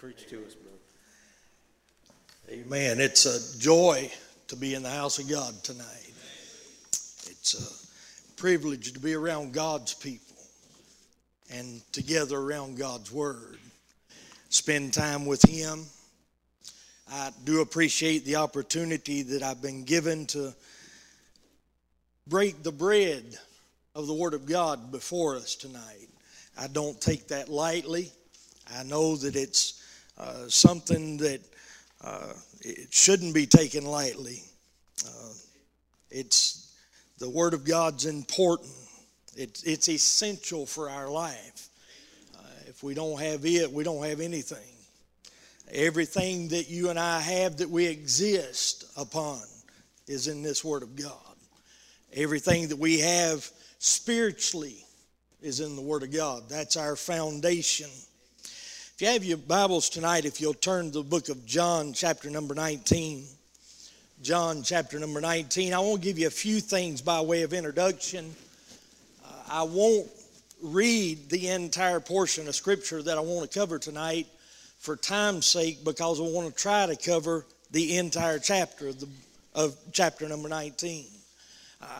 Preach to us, brother. Amen. It's a joy to be in the house of God tonight. It's a privilege to be around God's people and together around God's Word. Spend time with Him. I do appreciate the opportunity that I've been given to break the bread of the Word of God before us tonight. I don't take that lightly. I know that it's uh, something that uh, it shouldn't be taken lightly. Uh, it's the Word of God's important. It's it's essential for our life. Uh, if we don't have it, we don't have anything. Everything that you and I have that we exist upon is in this Word of God. Everything that we have spiritually is in the Word of God. That's our foundation. If you have your Bibles tonight, if you'll turn to the book of John, chapter number 19. John, chapter number 19. I want to give you a few things by way of introduction. Uh, I won't read the entire portion of Scripture that I want to cover tonight for time's sake because I want to try to cover the entire chapter of, the, of chapter number 19.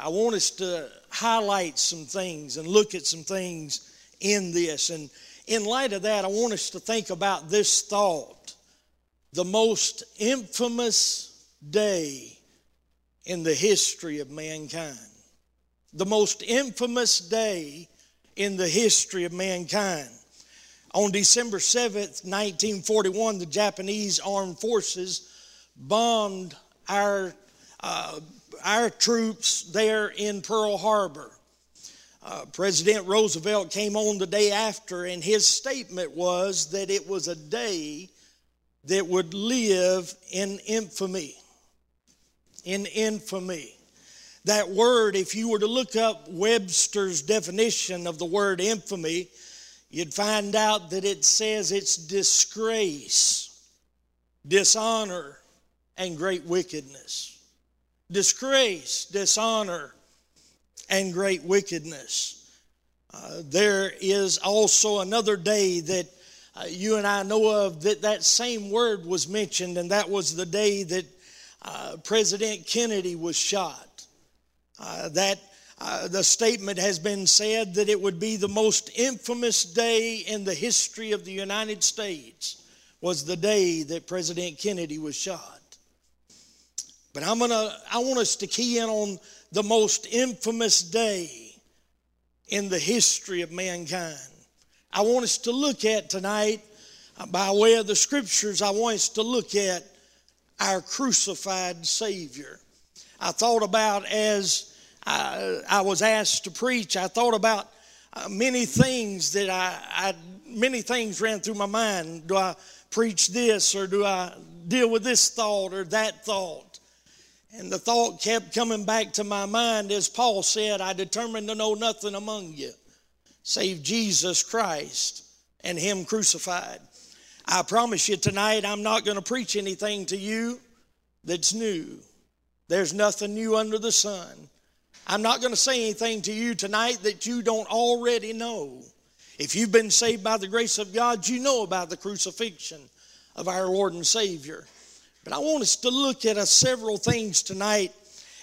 I want us to highlight some things and look at some things in this. And in light of that, I want us to think about this thought the most infamous day in the history of mankind. The most infamous day in the history of mankind. On December 7th, 1941, the Japanese armed forces bombed our uh, our troops there in Pearl Harbor. Uh, President Roosevelt came on the day after, and his statement was that it was a day that would live in infamy. In infamy. That word, if you were to look up Webster's definition of the word infamy, you'd find out that it says it's disgrace, dishonor, and great wickedness disgrace, dishonor, and great wickedness. Uh, there is also another day that uh, you and I know of that that same word was mentioned, and that was the day that uh, President Kennedy was shot. Uh, that uh, the statement has been said that it would be the most infamous day in the history of the United States was the day that President Kennedy was shot. But I'm gonna, I want us to key in on the most infamous day in the history of mankind. I want us to look at tonight, uh, by way of the scriptures, I want us to look at our crucified Savior. I thought about as I, I was asked to preach, I thought about uh, many things that I, I, many things ran through my mind. Do I preach this or do I deal with this thought or that thought? And the thought kept coming back to my mind as Paul said, I determined to know nothing among you save Jesus Christ and Him crucified. I promise you tonight, I'm not going to preach anything to you that's new. There's nothing new under the sun. I'm not going to say anything to you tonight that you don't already know. If you've been saved by the grace of God, you know about the crucifixion of our Lord and Savior. But I want us to look at a several things tonight,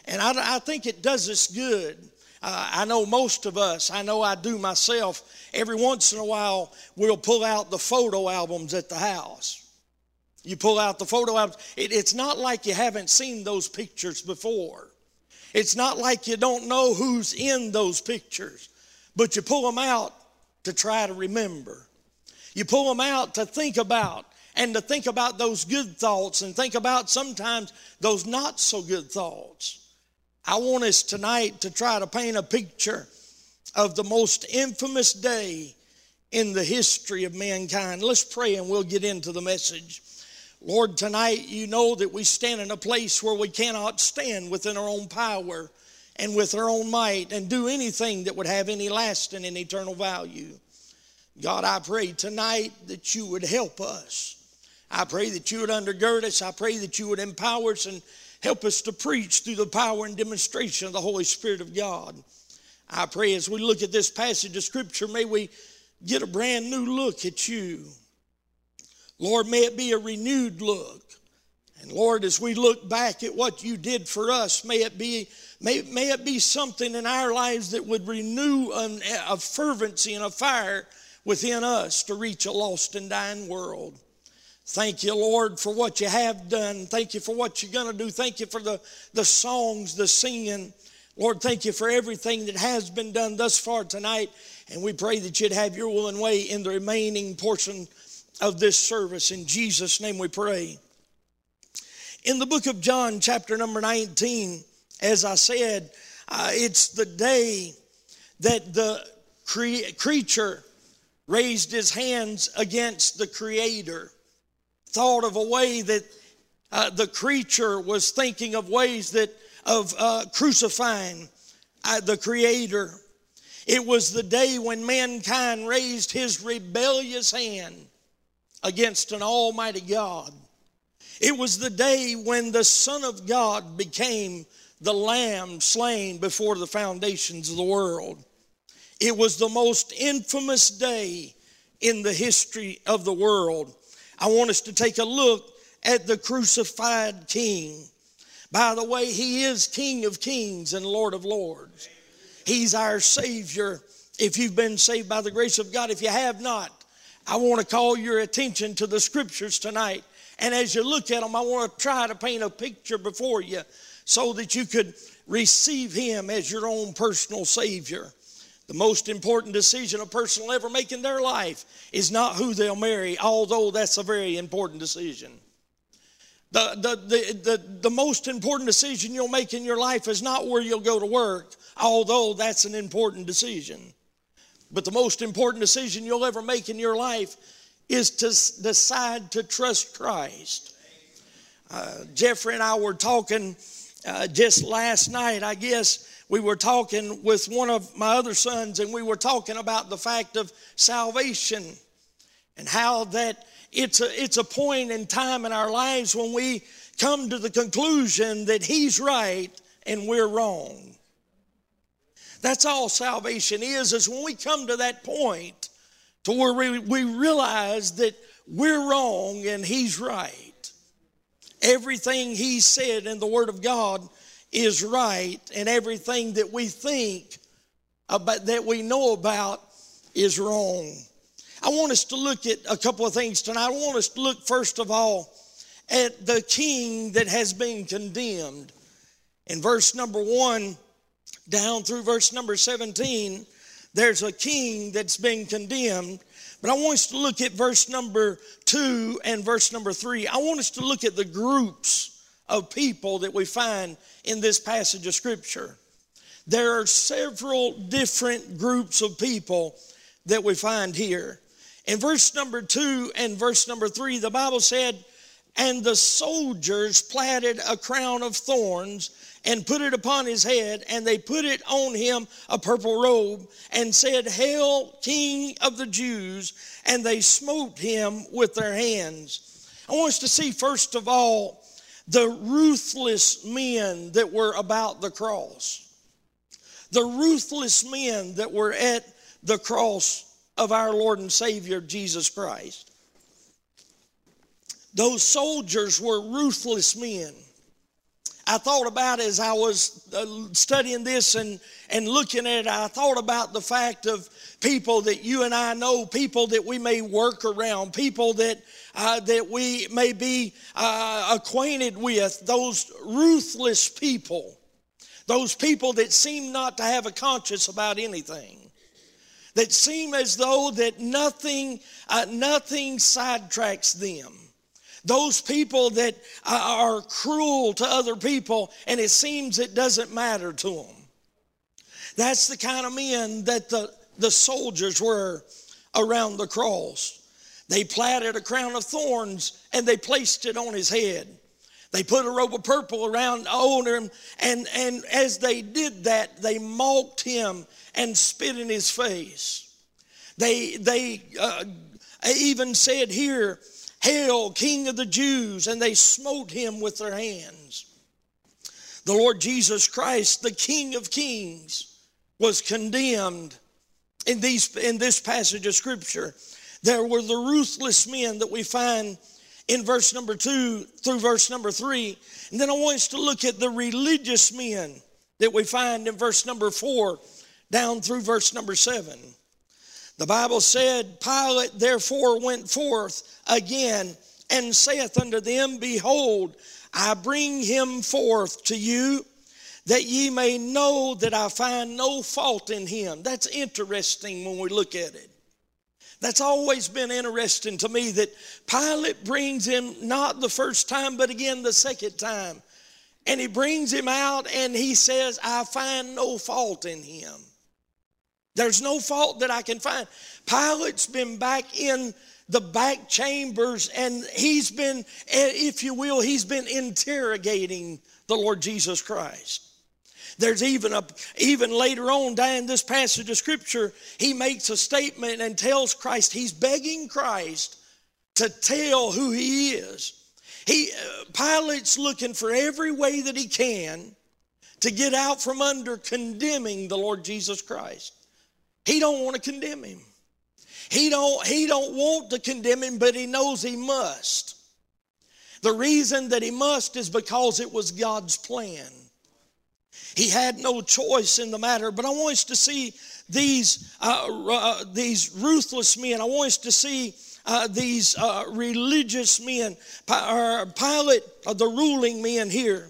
and I, I think it does us good. Uh, I know most of us, I know I do myself, every once in a while we'll pull out the photo albums at the house. You pull out the photo albums. It, it's not like you haven't seen those pictures before. It's not like you don't know who's in those pictures, but you pull them out to try to remember. You pull them out to think about and to think about those good thoughts and think about sometimes those not so good thoughts. I want us tonight to try to paint a picture of the most infamous day in the history of mankind. Let's pray and we'll get into the message. Lord, tonight you know that we stand in a place where we cannot stand within our own power and with our own might and do anything that would have any lasting and eternal value. God, I pray tonight that you would help us I pray that you would undergird us. I pray that you would empower us and help us to preach through the power and demonstration of the Holy Spirit of God. I pray as we look at this passage of Scripture, may we get a brand new look at you. Lord, may it be a renewed look. And Lord, as we look back at what you did for us, may it be, may, may it be something in our lives that would renew an, a fervency and a fire within us to reach a lost and dying world. Thank you, Lord, for what you have done. Thank you for what you're going to do. Thank you for the, the songs, the singing. Lord, thank you for everything that has been done thus far tonight. And we pray that you'd have your will and way in the remaining portion of this service. In Jesus' name we pray. In the book of John, chapter number 19, as I said, uh, it's the day that the cre- creature raised his hands against the creator, thought of a way that uh, the creature was thinking of ways that of uh, crucifying uh, the creator. It was the day when mankind raised his rebellious hand against an almighty God. It was the day when the Son of God became the lamb slain before the foundations of the world. It was the most infamous day in the history of the world. I want us to take a look at the crucified King. By the way, He is King of kings and Lord of lords. He's our Savior. If you've been saved by the grace of God, if you have not, I want to call your attention to the scriptures tonight and as you look at them, I want to try to paint a picture before you so that you could receive Him as your own personal Savior. The most important decision a person will ever make in their life is not who they'll marry, although that's a very important decision. The, the, the, the, the most important decision you'll make in your life is not where you'll go to work, although that's an important decision. But the most important decision you'll ever make in your life is to decide to trust Christ. Uh, Jeffrey and I were talking uh, just last night, I guess. We were talking with one of my other sons, and we were talking about the fact of salvation and how that it's a, it's a point in time in our lives when we come to the conclusion that He's right and we're wrong. That's all salvation is, is when we come to that point to where we, we realize that we're wrong and He's right. Everything He said in the Word of God is right, and everything that we think about that we know about is wrong. I want us to look at a couple of things tonight. I want us to look first of all at the king that has been condemned. In verse number one down through verse number 17, there's a king that's been condemned. But I want us to look at verse number two and verse number three. I want us to look at the groups of people that we find in this passage of scripture. There are several different groups of people that we find here. In verse number two and verse number three, the Bible said, And the soldiers platted a crown of thorns and put it upon his head, and they put it on him a purple robe, and said, Hail, King of the Jews! And they smote him with their hands. I want us to see, first of all, the ruthless men that were about the cross. The ruthless men that were at the cross of our Lord and Savior Jesus Christ. Those soldiers were ruthless men. I thought about as I was uh, studying this and, and looking at it, I thought about the fact of people that you and I know, people that we may work around, people that, uh, that we may be uh, acquainted with, those ruthless people, those people that seem not to have a conscience about anything that seem as though that nothing uh, nothing sidetracks them those people that are cruel to other people and it seems it doesn't matter to them. That's the kind of men that the, the soldiers were around the cross. They platted a crown of thorns and they placed it on his head. They put a robe of purple around over him, and, and as they did that, they mocked him and spit in his face. They, they uh, even said here, Hail, King of the Jews! And they smote him with their hands. The Lord Jesus Christ, the King of Kings, was condemned in, these, in this passage of Scripture. there were the ruthless men that we find in verse number two through verse number three. And then I want us to look at the religious men that we find in verse number four down through verse number seven. The Bible said, Pilate therefore went forth again and saith unto them, Behold, I bring him forth to you that ye may know that I find no fault in him. That's interesting when we look at it. That's always been interesting to me that Pilate brings him not the first time, but again the second time. And he brings him out and he says, I find no fault in him. There's no fault that I can find. Pilate's been back in the back chambers and he's been, if you will, he's been interrogating the Lord Jesus Christ. There's even a even later on down this passage of scripture, he makes a statement and tells Christ, he's begging Christ to tell who he is. He uh, Pilate's looking for every way that he can to get out from under condemning the Lord Jesus Christ. He don't want to condemn him. He don't, he don't want to condemn him, but he knows he must. The reason that he must is because it was God's plan. He had no choice in the matter. But I want us to see these, uh, uh, these ruthless men. I want us to see uh, these uh, religious men. Pilate, uh, the ruling men here.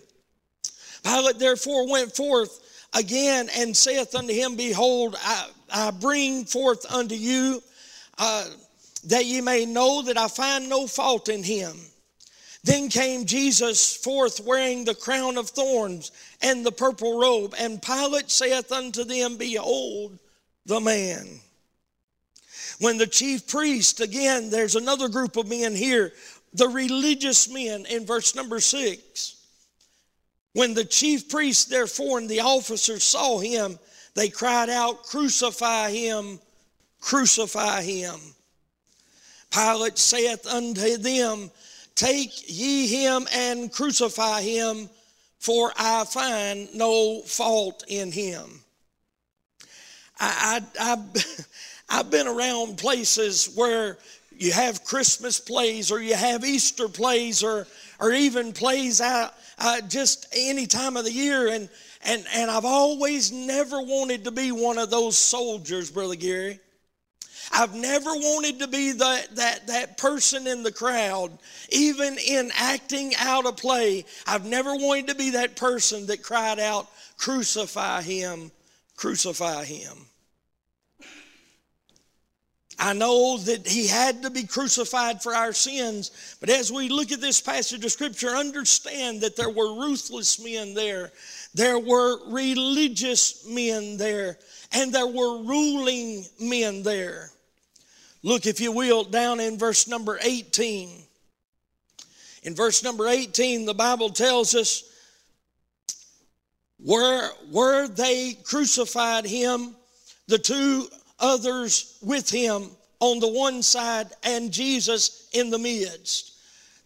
Pilate therefore went forth again and saith unto him, Behold, I, I bring forth unto you uh, that ye may know that I find no fault in him. Then came Jesus forth wearing the crown of thorns and the purple robe. And Pilate saith unto them, Behold the man. When the chief priest, again, there's another group of men here, the religious men in verse number six. When the chief priest, therefore, and the officers saw him, they cried out, Crucify him, crucify him. Pilate saith unto them, Take ye him and crucify him, for I find no fault in him. I, I, I, I've been around places where you have Christmas plays or you have Easter plays or, or even plays out uh, just any time of the year. And, and, and I've always never wanted to be one of those soldiers, Brother Gary. I've never wanted to be that, that, that person in the crowd, even in acting out a play. I've never wanted to be that person that cried out, Crucify him, crucify him. I know that he had to be crucified for our sins, but as we look at this passage of scripture, understand that there were ruthless men there, there were religious men there, and there were ruling men there. Look, if you will, down in verse number 18. In verse number 18, the Bible tells us, where, were they crucified him, the two others with him on the one side, and Jesus in the midst.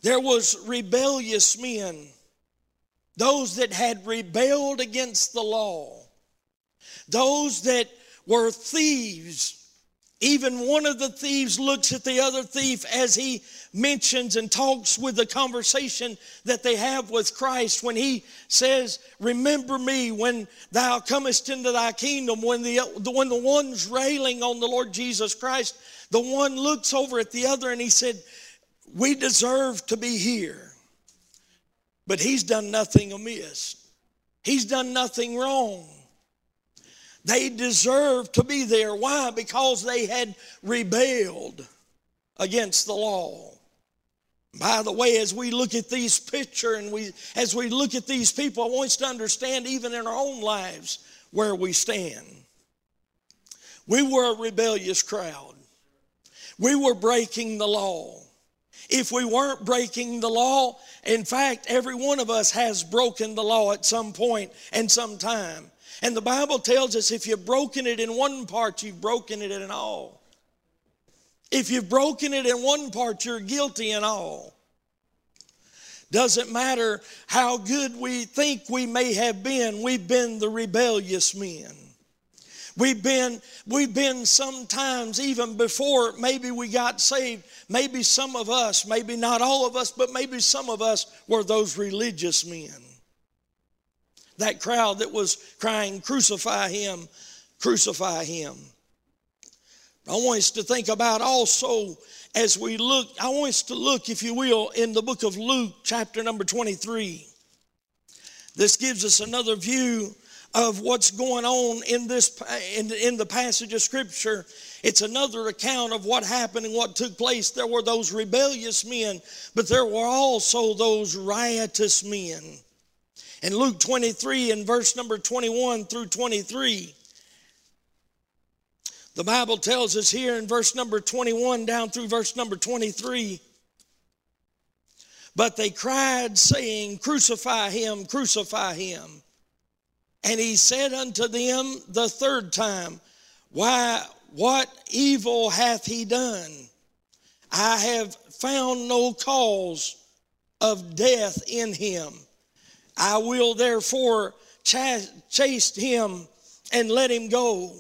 There was rebellious men, those that had rebelled against the law, those that were thieves even one of the thieves looks at the other thief as he mentions and talks with the conversation that they have with Christ when he says, Remember me when thou comest into thy kingdom. When the, when the one's railing on the Lord Jesus Christ, the one looks over at the other and he said, We deserve to be here. But he's done nothing amiss, he's done nothing wrong. They deserved to be there. Why? Because they had rebelled against the law. By the way, as we look at these picture and we as we look at these people, I want us to understand even in our own lives where we stand. We were a rebellious crowd. We were breaking the law. If we weren't breaking the law, in fact, every one of us has broken the law at some point and some time. And the Bible tells us if you've broken it in one part, you've broken it in all. If you've broken it in one part, you're guilty in all. Doesn't matter how good we think we may have been, we've been the rebellious men. We've been, we've been sometimes even before maybe we got saved, maybe some of us, maybe not all of us, but maybe some of us were those religious men. That crowd that was crying, Crucify him, crucify him. I want us to think about also as we look, I want us to look, if you will, in the book of Luke, chapter number 23. This gives us another view of what's going on in this in, in the passage of scripture. It's another account of what happened and what took place. There were those rebellious men but there were also those riotous men. In luke 23 in verse number 21 through 23 the bible tells us here in verse number 21 down through verse number 23 but they cried saying crucify him crucify him and he said unto them the third time, Why, what evil hath he done? I have found no cause of death in him. I will therefore chase him and let him go.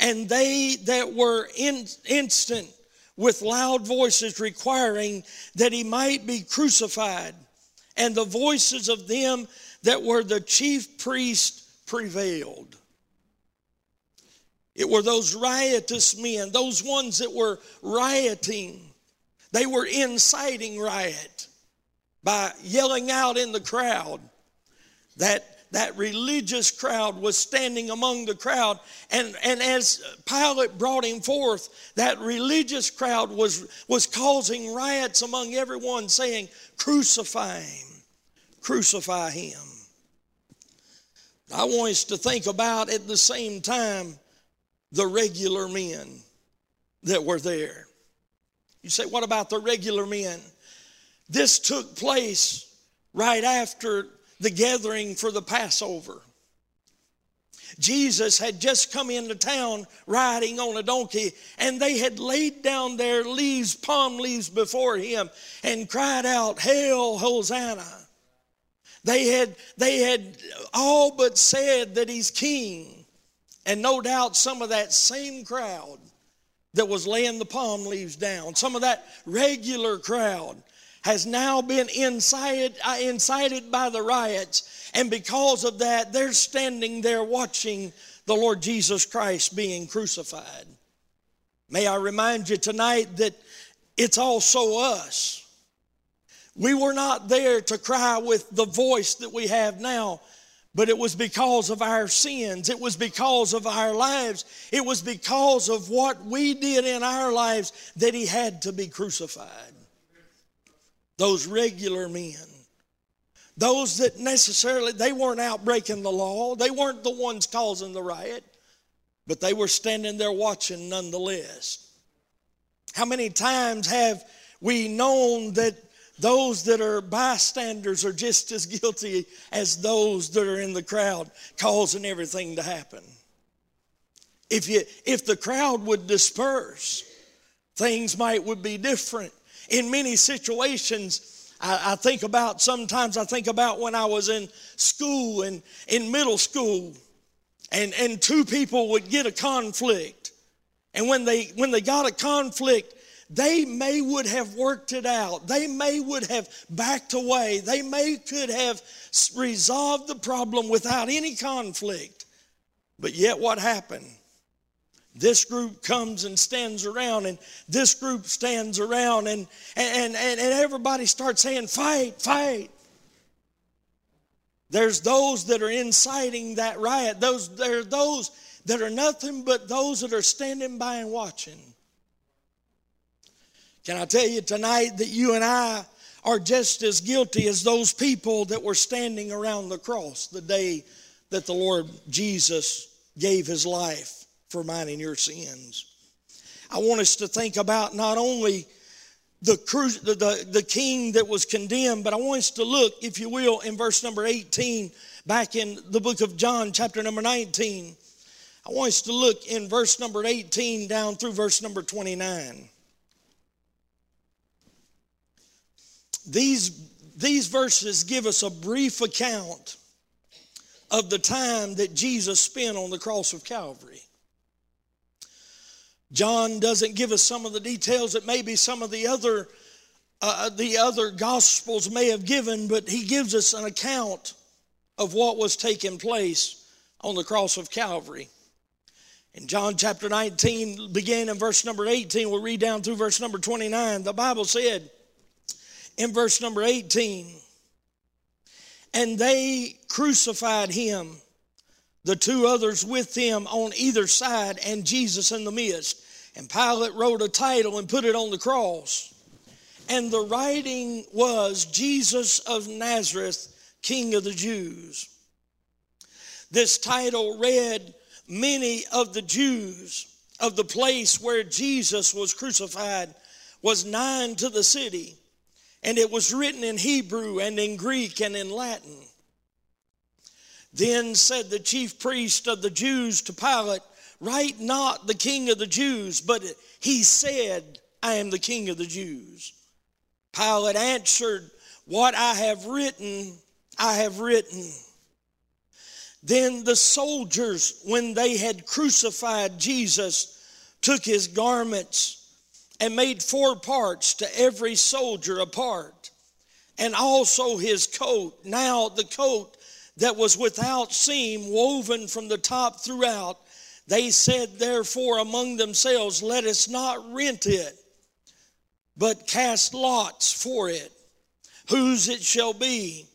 And they that were in, instant with loud voices requiring that he might be crucified, and the voices of them that were the chief priest prevailed. It were those riotous men, those ones that were rioting. They were inciting riot by yelling out in the crowd. That, that religious crowd was standing among the crowd. And, and as Pilate brought him forth, that religious crowd was, was causing riots among everyone, saying, Crucify him, crucify him. I want us to think about at the same time the regular men that were there. You say, what about the regular men? This took place right after the gathering for the Passover. Jesus had just come into town riding on a donkey, and they had laid down their leaves, palm leaves, before him and cried out, Hail, Hosanna! They had, they had all but said that he's king. And no doubt some of that same crowd that was laying the palm leaves down, some of that regular crowd has now been incited, uh, incited by the riots. And because of that, they're standing there watching the Lord Jesus Christ being crucified. May I remind you tonight that it's also us we were not there to cry with the voice that we have now, but it was because of our sins. It was because of our lives. It was because of what we did in our lives that He had to be crucified. Those regular men. Those that necessarily, they weren't out breaking the law. They weren't the ones causing the riot, but they were standing there watching nonetheless. How many times have we known that those that are bystanders are just as guilty as those that are in the crowd causing everything to happen. If, you, if the crowd would disperse, things might would be different. In many situations, I, I think about sometimes I think about when I was in school and in middle school, and, and two people would get a conflict. And when they when they got a conflict, they may would have worked it out. They may would have backed away. They may could have resolved the problem without any conflict. But yet what happened? This group comes and stands around, and this group stands around, and, and, and, and everybody starts saying, Fight, fight. There's those that are inciting that riot. Those, there are those that are nothing but those that are standing by and watching. Can I tell you tonight that you and I are just as guilty as those people that were standing around the cross the day that the Lord Jesus gave his life for mine and your sins. I want us to think about not only the, the, the, the king that was condemned, but I want us to look, if you will, in verse number 18, back in the book of John, chapter number 19. I want us to look in verse number 18 down through verse number 29. These, these verses give us a brief account of the time that Jesus spent on the cross of Calvary. John doesn't give us some of the details that maybe some of the other uh, the other gospels may have given, but he gives us an account of what was taking place on the cross of Calvary. In John chapter 19, beginning in verse number 18, we'll read down through verse number 29. The Bible said in verse number 18, and they crucified him, the two others with him on either side, and Jesus in the midst. And Pilate wrote a title and put it on the cross. And the writing was Jesus of Nazareth, King of the Jews. This title read, Many of the Jews of the place where Jesus was crucified was nigh to the city and it was written in Hebrew and in Greek and in Latin. Then said the chief priest of the Jews to Pilate, Write not the king of the Jews, but he said, I am the king of the Jews. Pilate answered, What I have written, I have written. Then the soldiers, when they had crucified Jesus, took his garments and made four parts to every soldier a part, and also his coat. Now the coat that was without seam, woven from the top throughout, they said therefore among themselves, Let us not rent it, but cast lots for it, whose it shall be,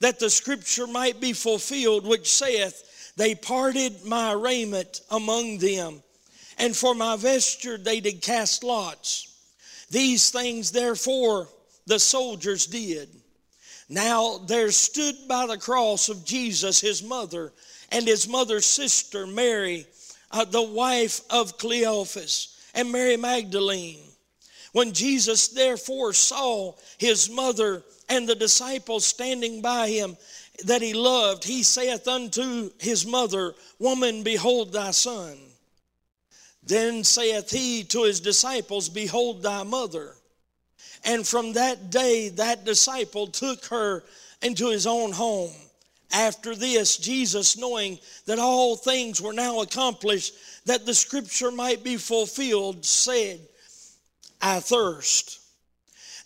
that the scripture might be fulfilled, which saith, They parted my raiment among them and for my vesture they did cast lots. These things, therefore, the soldiers did. Now there stood by the cross of Jesus his mother and his mother's sister, Mary, uh, the wife of Cleophas, and Mary Magdalene. When Jesus therefore saw his mother and the disciples standing by him that he loved, he saith unto his mother, Woman, behold thy son. Then saith he to his disciples, Behold thy mother. And from that day, that disciple took her into his own home. After this, Jesus, knowing that all things were now accomplished, that the scripture might be fulfilled, said, I thirst.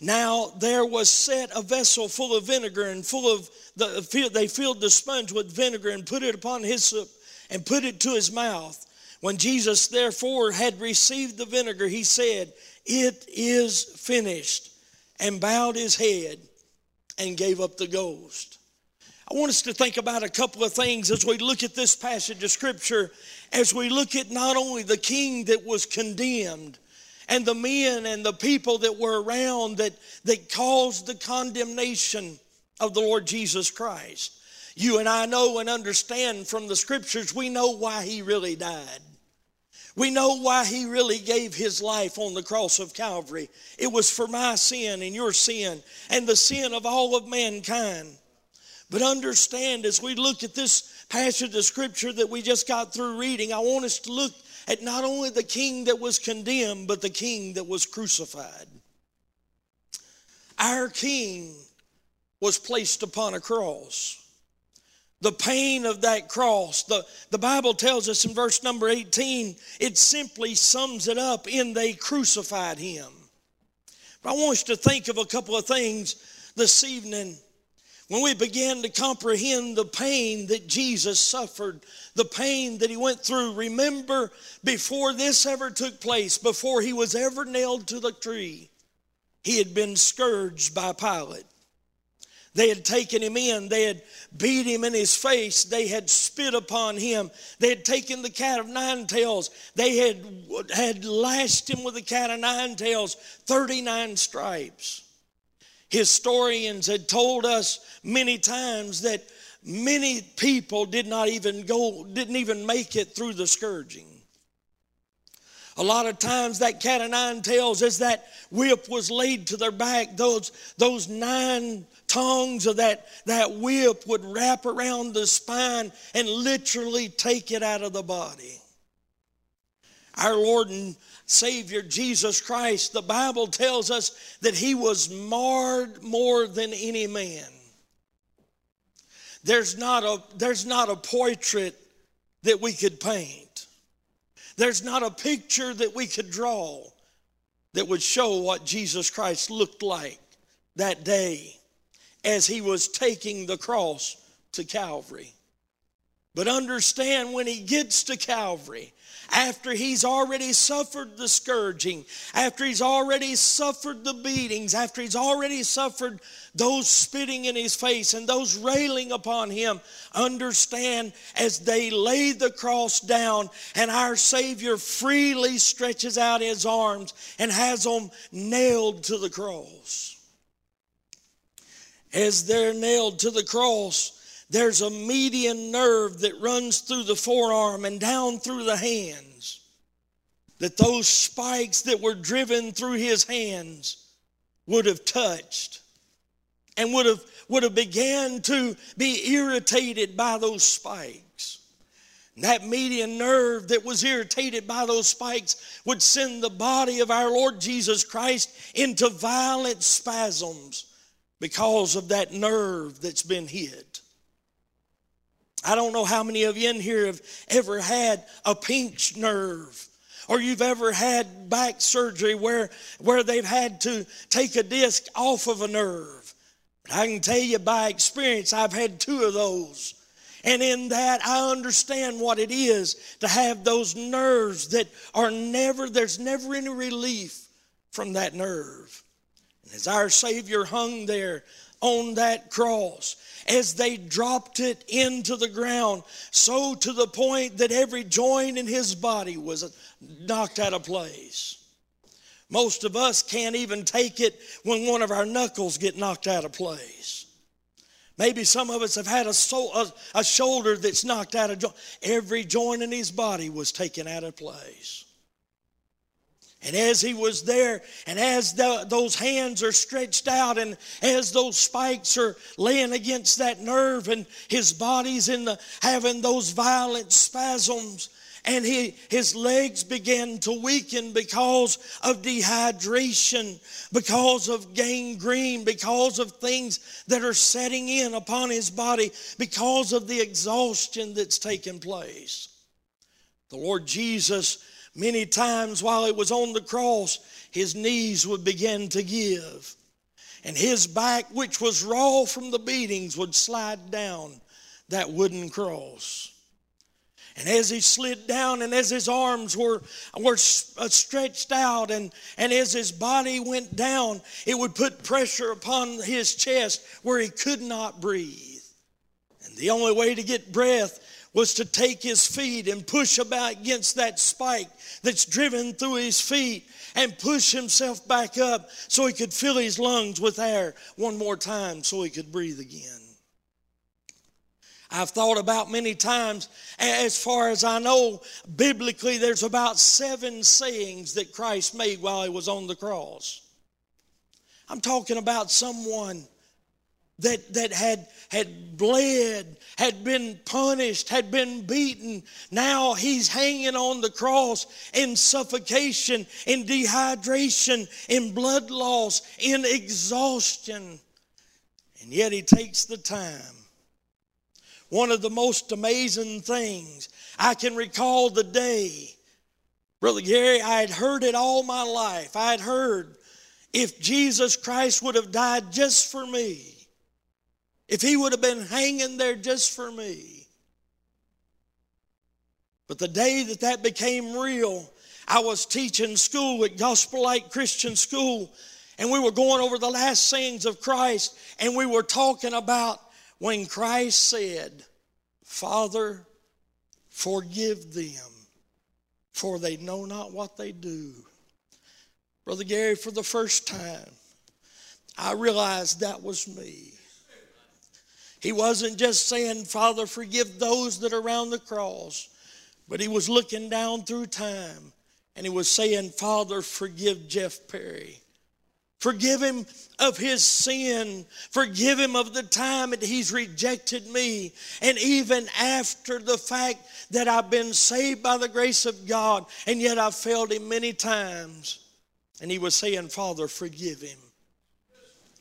Now there was set a vessel full of vinegar and full of the they filled the sponge with vinegar and put it upon hyssop and put it to his mouth. When Jesus therefore had received the vinegar, he said, It is finished, and bowed his head and gave up the ghost. I want us to think about a couple of things as we look at this passage of Scripture, as we look at not only the king that was condemned, and the men and the people that were around that, that caused the condemnation of the Lord Jesus Christ. You and I know and understand from the scriptures, we know why he really died. We know why he really gave his life on the cross of Calvary. It was for my sin and your sin and the sin of all of mankind. But understand as we look at this passage of scripture that we just got through reading, I want us to look at not only the king that was condemned, but the king that was crucified. Our king was placed upon a cross the pain of that cross. The, the Bible tells us in verse number 18, it simply sums it up in they crucified him. But I want you to think of a couple of things this evening when we begin to comprehend the pain that Jesus suffered, the pain that he went through. Remember, before this ever took place, before he was ever nailed to the tree, he had been scourged by Pilate. They had taken him in. They had beat him in his face. They had spit upon him. They had taken the cat of nine tails. They had, had lashed him with the cat of nine tails, 39 stripes. Historians had told us many times that many people did not even go, didn't even make it through the scourging. A lot of times that cat of nine tails, as that whip was laid to their back, those, those nine tongues of that, that whip would wrap around the spine and literally take it out of the body. Our Lord and Savior Jesus Christ, the Bible tells us that he was marred more than any man. there's not a, there's not a portrait that we could paint. There's not a picture that we could draw that would show what Jesus Christ looked like that day as he was taking the cross to Calvary. But understand when he gets to Calvary, after he's already suffered the scourging, after he's already suffered the beatings, after he's already suffered those spitting in his face and those railing upon him, understand as they lay the cross down and our Savior freely stretches out his arms and has them nailed to the cross. As they're nailed to the cross, there's a median nerve that runs through the forearm and down through the hands. That those spikes that were driven through his hands would have touched and would have, would have began to be irritated by those spikes. And that median nerve that was irritated by those spikes would send the body of our Lord Jesus Christ into violent spasms because of that nerve that's been hit. I don't know how many of you in here have ever had a pinched nerve or you've ever had back surgery where, where they've had to take a disc off of a nerve. But I can tell you by experience, I've had two of those. And in that, I understand what it is to have those nerves that are never, there's never any relief from that nerve. As our Savior hung there on that cross, as they dropped it into the ground, so to the point that every joint in his body was knocked out of place. Most of us can't even take it when one of our knuckles get knocked out of place. Maybe some of us have had a, a, a shoulder that's knocked out of joint. Every joint in his body was taken out of place. And as he was there, and as the, those hands are stretched out, and as those spikes are laying against that nerve, and his body's in the having those violent spasms, and he, his legs began to weaken because of dehydration, because of gangrene, because of things that are setting in upon his body, because of the exhaustion that's taken place. The Lord Jesus Many times while he was on the cross, his knees would begin to give. And his back, which was raw from the beatings, would slide down that wooden cross. And as he slid down and as his arms were, were uh, stretched out and, and as his body went down, it would put pressure upon his chest where he could not breathe. And the only way to get breath was to take his feet and push about against that spike that's driven through his feet and push himself back up so he could fill his lungs with air one more time so he could breathe again. I've thought about many times, as far as I know, biblically, there's about seven sayings that Christ made while he was on the cross. I'm talking about someone that, that had, had bled, had been punished, had been beaten. Now he's hanging on the cross in suffocation, in dehydration, in blood loss, in exhaustion. And yet he takes the time. One of the most amazing things, I can recall the day, Brother Gary, I had heard it all my life. I had heard if Jesus Christ would have died just for me, if he would have been hanging there just for me. But the day that that became real, I was teaching school at Gospel Light Christian School, and we were going over the last sayings of Christ, and we were talking about when Christ said, Father, forgive them, for they know not what they do. Brother Gary, for the first time, I realized that was me. He wasn't just saying, Father, forgive those that are around the cross, but he was looking down through time and he was saying, Father, forgive Jeff Perry. Forgive him of his sin. Forgive him of the time that he's rejected me. And even after the fact that I've been saved by the grace of God, and yet I've failed him many times. And he was saying, Father, forgive him.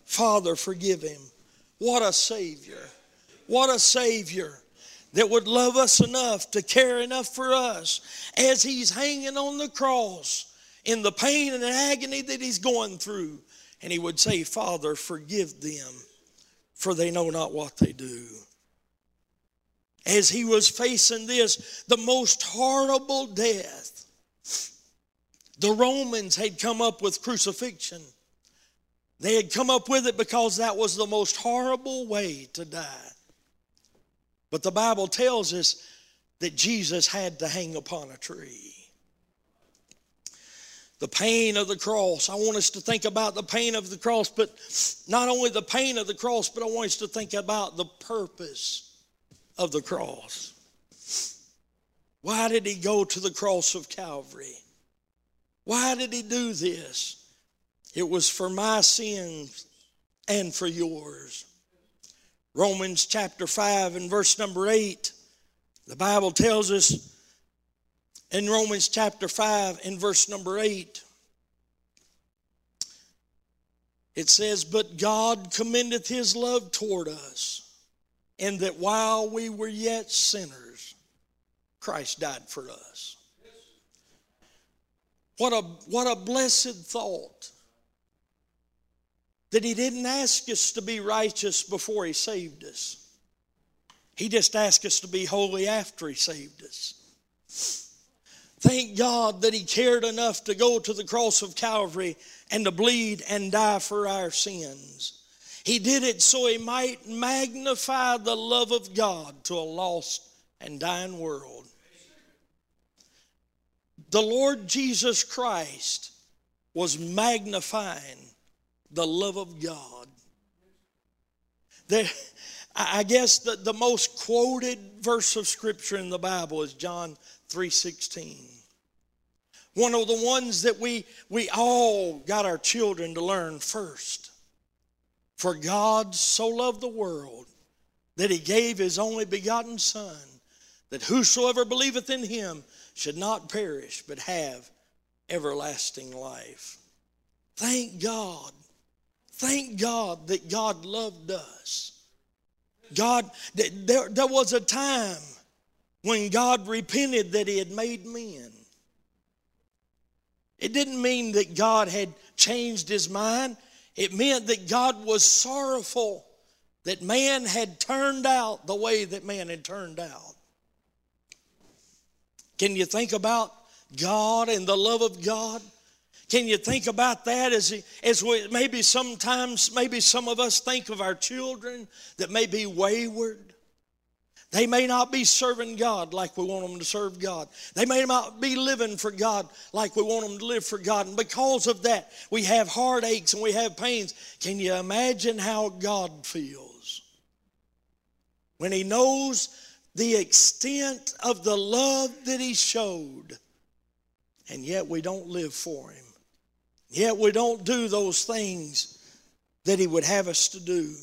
Father, forgive him. What a Savior. What a Savior that would love us enough to care enough for us as He's hanging on the cross in the pain and agony that He's going through. And He would say, Father, forgive them, for they know not what they do. As He was facing this, the most horrible death, the Romans had come up with crucifixion. They had come up with it because that was the most horrible way to die. But the Bible tells us that Jesus had to hang upon a tree. The pain of the cross. I want us to think about the pain of the cross, but not only the pain of the cross, but I want us to think about the purpose of the cross. Why did he go to the cross of Calvary? Why did he do this? It was for my sins and for yours. Romans chapter 5 and verse number 8, the Bible tells us in Romans chapter 5 and verse number 8, it says, But God commendeth his love toward us, in that while we were yet sinners, Christ died for us. What a, what a blessed thought that He didn't ask us to be righteous before He saved us. He just asked us to be holy after He saved us. Thank God that He cared enough to go to the cross of Calvary and to bleed and die for our sins. He did it so He might magnify the love of God to a lost and dying world. The Lord Jesus Christ was magnifying the love of God. I guess the, the most quoted verse of scripture in the Bible is John 3:16. One of the ones that we we all got our children to learn first. For God so loved the world that he gave his only begotten son that whosoever believeth in him should not perish but have everlasting life. Thank God Thank God that God loved us. God, there, there was a time when God repented that He had made men. It didn't mean that God had changed His mind, it meant that God was sorrowful that man had turned out the way that man had turned out. Can you think about God and the love of God? Can you think about that as, as we, maybe sometimes, maybe some of us think of our children that may be wayward? They may not be serving God like we want them to serve God. They may not be living for God like we want them to live for God. And because of that, we have heartaches and we have pains. Can you imagine how God feels when He knows the extent of the love that He showed, and yet we don't live for Him? Yet we don't do those things that He would have us to do.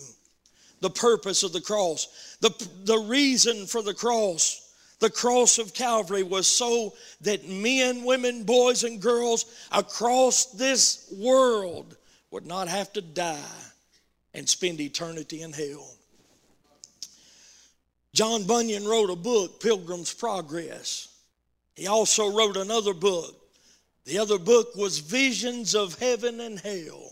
The purpose of the cross, the, the reason for the cross, the cross of Calvary was so that men, women, boys, and girls across this world would not have to die and spend eternity in hell. John Bunyan wrote a book, Pilgrim's Progress. He also wrote another book, the other book was Visions of Heaven and Hell.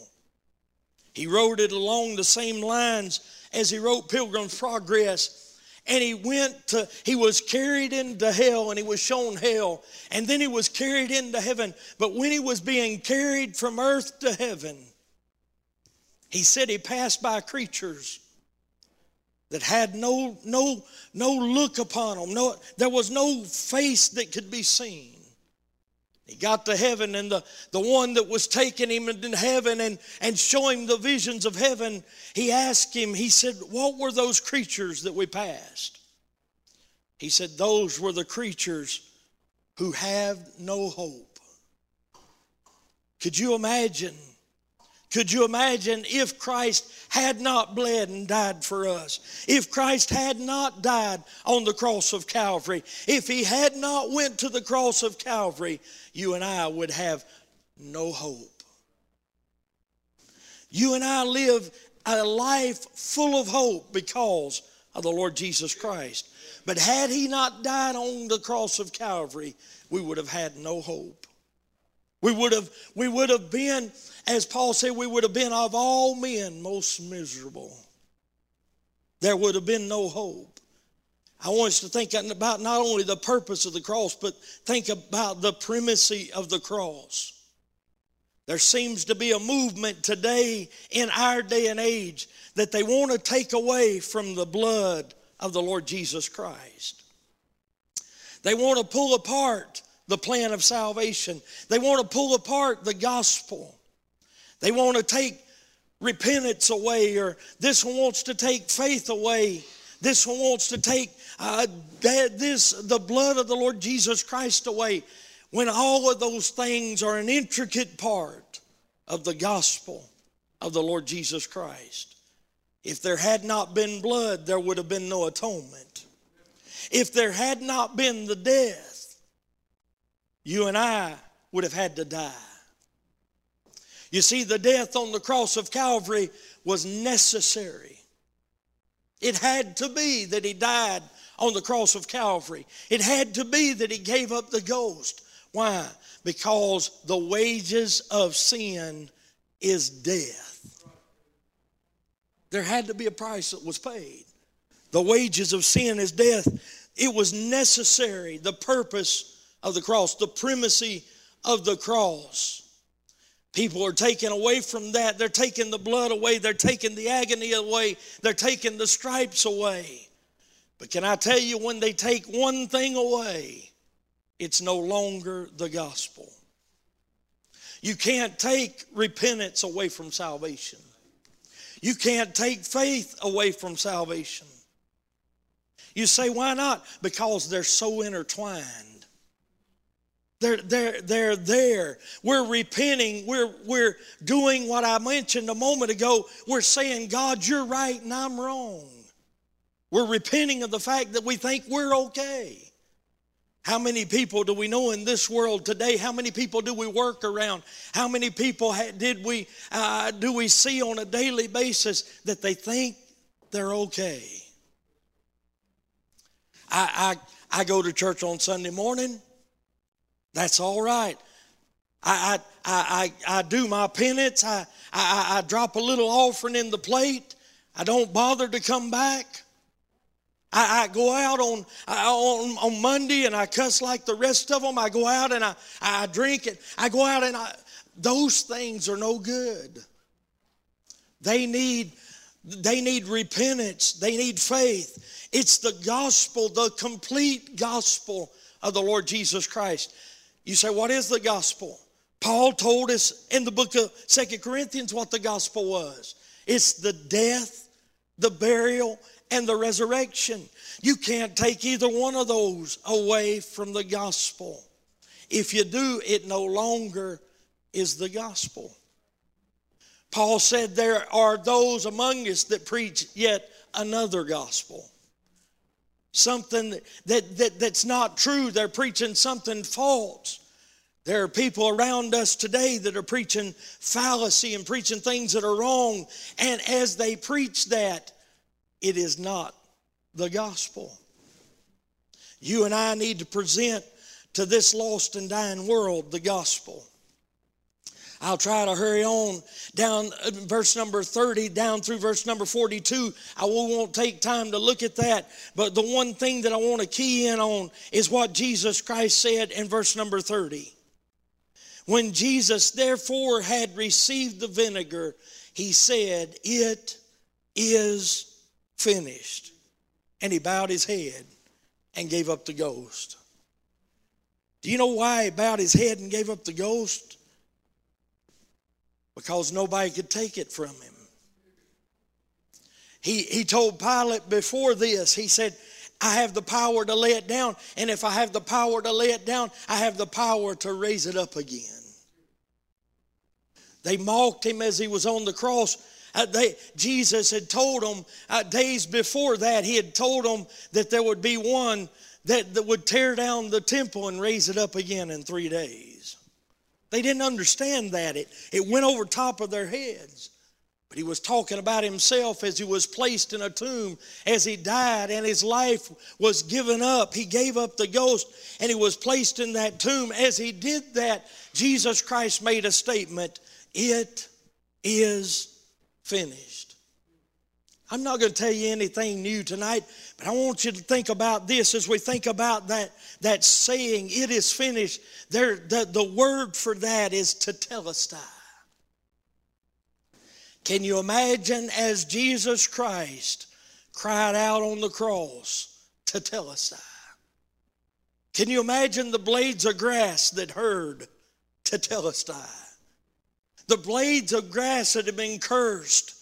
He wrote it along the same lines as he wrote Pilgrim's Progress. And he went to, he was carried into hell and he was shown hell. And then he was carried into heaven. But when he was being carried from earth to heaven, he said he passed by creatures that had no, no, no look upon them. No, there was no face that could be seen. He got to heaven, and the, the one that was taking him in heaven and, and showing the visions of heaven, he asked him, he said, What were those creatures that we passed? He said, Those were the creatures who have no hope. Could you imagine? Could you imagine if Christ had not bled and died for us? If Christ had not died on the cross of Calvary? If he had not went to the cross of Calvary, you and I would have no hope. You and I live a life full of hope because of the Lord Jesus Christ. But had he not died on the cross of Calvary, we would have had no hope. We would have, we would have been, as Paul said, we would have been of all men most miserable. There would have been no hope. I want us to think about not only the purpose of the cross, but think about the primacy of the cross. There seems to be a movement today in our day and age that they want to take away from the blood of the Lord Jesus Christ. They want to pull apart the plan of salvation. They want to pull apart the gospel. They want to take repentance away, or this one wants to take faith away. This one wants to take uh, this the blood of the Lord Jesus Christ away. When all of those things are an intricate part of the gospel of the Lord Jesus Christ. If there had not been blood, there would have been no atonement. If there had not been the death, you and I would have had to die. You see, the death on the cross of Calvary was necessary. It had to be that he died on the cross of Calvary. It had to be that he gave up the ghost. Why? Because the wages of sin is death. There had to be a price that was paid. The wages of sin is death. It was necessary, the purpose of the cross, the primacy of the cross. People are taken away from that. They're taking the blood away. They're taking the agony away. They're taking the stripes away. But can I tell you, when they take one thing away, it's no longer the gospel. You can't take repentance away from salvation. You can't take faith away from salvation. You say, why not? Because they're so intertwined. They're, they're, they're there. We're repenting. We're, we're doing what I mentioned a moment ago. We're saying, God, you're right and I'm wrong. We're repenting of the fact that we think we're okay. How many people do we know in this world today? How many people do we work around? How many people did we uh, do we see on a daily basis that they think they're okay? I, I, I go to church on Sunday morning. That's all right. I, I, I, I do my penance. I, I, I drop a little offering in the plate. I don't bother to come back. I, I go out on, on, on Monday and I cuss like the rest of them. I go out and I, I drink it. I go out and I, those things are no good. They need, they need repentance. They need faith. It's the gospel, the complete gospel of the Lord Jesus Christ. You say, what is the gospel? Paul told us in the book of Second Corinthians what the gospel was. It's the death, the burial, and the resurrection. You can't take either one of those away from the gospel. If you do, it no longer is the gospel. Paul said, There are those among us that preach yet another gospel something that, that, that's not true. They're preaching something false. There are people around us today that are preaching fallacy and preaching things that are wrong. And as they preach that, it is not the gospel. You and I need to present to this lost and dying world the gospel. I'll try to hurry on down uh, verse number 30 down through verse number 42. I won't take time to look at that, but the one thing that I want to key in on is what Jesus Christ said in verse number 30. When Jesus therefore had received the vinegar, he said, It is finished. And he bowed his head and gave up the ghost. Do you know why he bowed his head and gave up the ghost? Because nobody could take it from him. He, he told Pilate before this, he said, I have the power to lay it down, and if I have the power to lay it down, I have the power to raise it up again. They mocked him as he was on the cross. Uh, they, Jesus had told them uh, days before that, he had told them that there would be one that, that would tear down the temple and raise it up again in three days. They didn't understand that. It, it went over top of their heads. But he was talking about himself as he was placed in a tomb, as he died and his life was given up. He gave up the ghost and he was placed in that tomb. As he did that, Jesus Christ made a statement It is finished. I'm not going to tell you anything new tonight, but I want you to think about this as we think about that, that saying, it is finished. There, the, the word for that is tetelestai. Can you imagine as Jesus Christ cried out on the cross, tetelestai? Can you imagine the blades of grass that heard, tetelestai? The blades of grass that had been cursed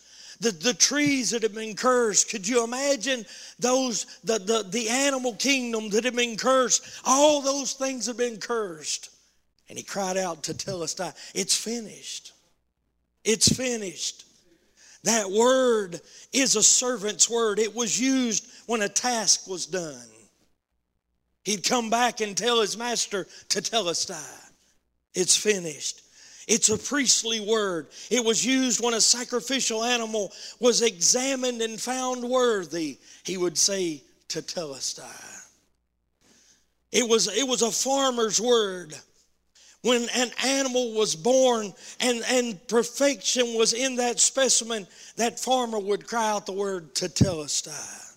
the, the trees that have been cursed. Could you imagine those, the, the, the animal kingdom that have been cursed? All those things have been cursed. And he cried out to tetelestai, It's finished. It's finished. That word is a servant's word. It was used when a task was done. He'd come back and tell his master to tetelestai, It's finished. It's a priestly word. It was used when a sacrificial animal was examined and found worthy. He would say, to Tetelestai. It was, it was a farmer's word. When an animal was born and, and perfection was in that specimen, that farmer would cry out the word Tetelestai.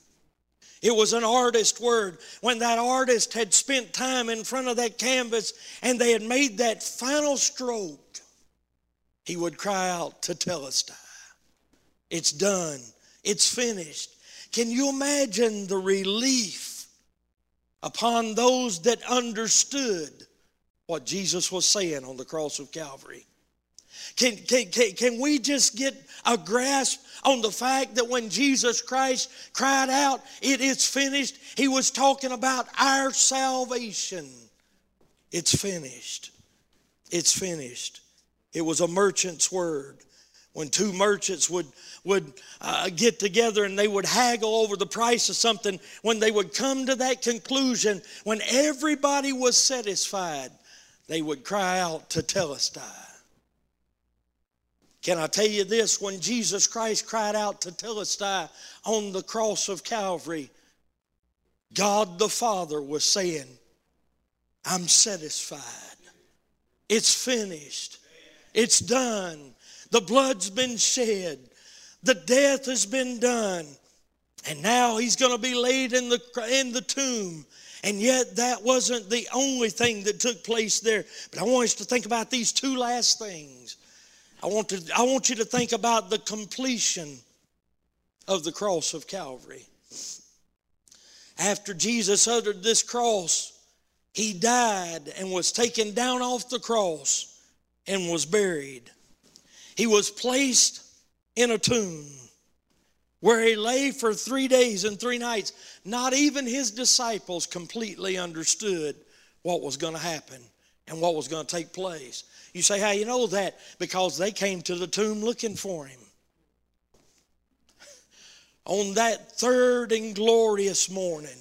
It was an artist word. When that artist had spent time in front of that canvas and they had made that final stroke, he would cry out to tetelestai. It's done. It's finished. Can you imagine the relief upon those that understood what Jesus was saying on the cross of Calvary? Can, can, can, can we just get a grasp on the fact that when Jesus Christ cried out, It is finished, he was talking about our salvation. It's finished. It's finished. It was a merchant's word. When two merchants would, would uh, get together and they would haggle over the price of something, when they would come to that conclusion, when everybody was satisfied, they would cry out tetelestai. Can I tell you this? When Jesus Christ cried out tetelestai on the cross of Calvary, God the Father was saying, I'm satisfied. It's finished. It's done. The blood's been shed. The death has been done. And now he's going to be laid in the, in the tomb. And yet, that wasn't the only thing that took place there. But I want us to think about these two last things. I want, to, I want you to think about the completion of the cross of Calvary. After Jesus uttered this cross, he died and was taken down off the cross and was buried. He was placed in a tomb where he lay for three days and three nights. Not even his disciples completely understood what was going to happen and what was going to take place. You say, How you know that? Because they came to the tomb looking for him. On that third and glorious morning,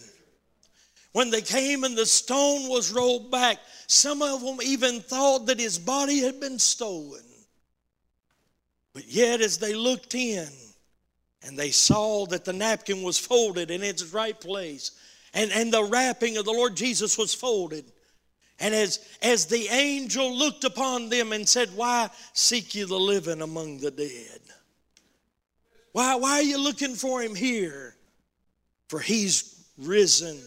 when they came and the stone was rolled back, some of them even thought that his body had been stolen. But yet, as they looked in and they saw that the napkin was folded in its right place, and, and the wrapping of the Lord Jesus was folded, and as, as the angel looked upon them and said, Why seek you the living among the dead? Why, why are you looking for him here? For he's risen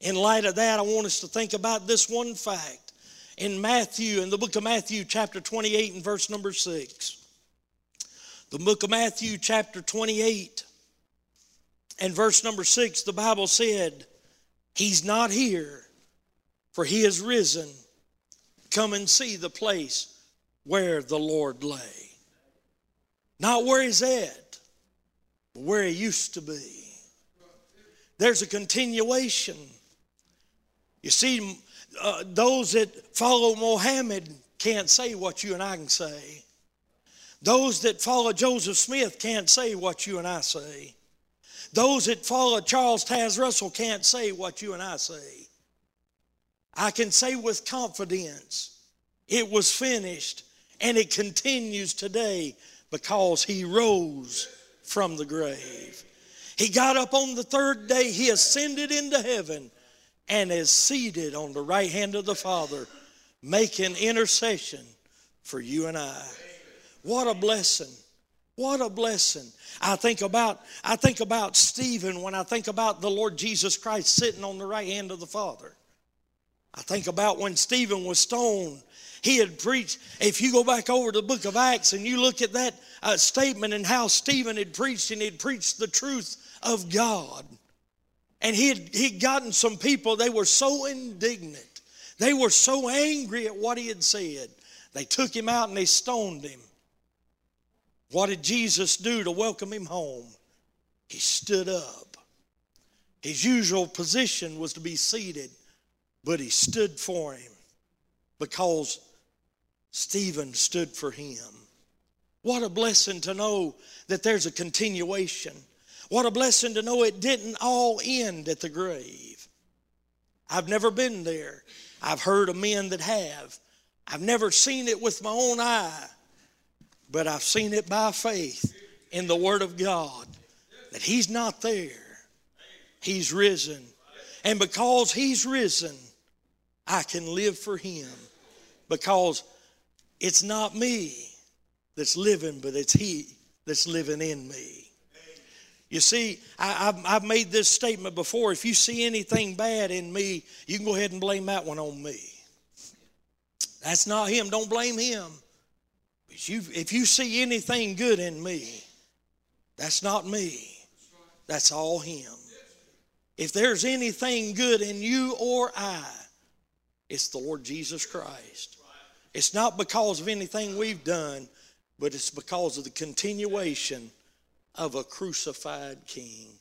in light of that, I want us to think about this one fact. In Matthew, in the book of Matthew, chapter 28, and verse number 6. The book of Matthew, chapter 28, and verse number 6, the Bible said, He's not here, for He is risen. Come and see the place where the Lord lay. Not where He's at, but where He used to be. There's a continuation you see, uh, those that follow Mohammed can't say what you and I can say. Those that follow Joseph Smith can't say what you and I say. Those that follow Charles Taze Russell can't say what you and I say. I can say with confidence, it was finished and it continues today. because he rose from the grave. He got up on the third day, he ascended into heaven, and is seated on the right hand of the Father, making intercession for you and I. What a blessing. What a blessing. I think about I think about Stephen when I think about the Lord Jesus Christ sitting on the right hand of the Father. I think about when Stephen was stoned. He had preached. If you go back over to the book of Acts and you look at that uh, statement and how Stephen had preached and he'd preached the truth of God. And he had he'd gotten some people, they were so indignant. They were so angry at what he had said. They took him out and they stoned him. What did Jesus do to welcome him home? He stood up. His usual position was to be seated, but he stood for him because Stephen stood for him. What a blessing to know that there's a continuation. What a blessing to know it didn't all end at the grave. I've never been there. I've heard of men that have. I've never seen it with my own eye, but I've seen it by faith in the Word of God that He's not there. He's risen. And because He's risen, I can live for Him because it's not me that's living, but it's He that's living in me. You see, I, have made this statement before. If you see anything bad in me, you can go ahead and blame that one on me. That's not him. Don't blame him. If you, if you see anything good in me, that's not me. That's all him. If there's anything good in you or I, it's the Lord Jesus Christ. It's not because of anything we've done, but it's because of the continuation of a crucified king.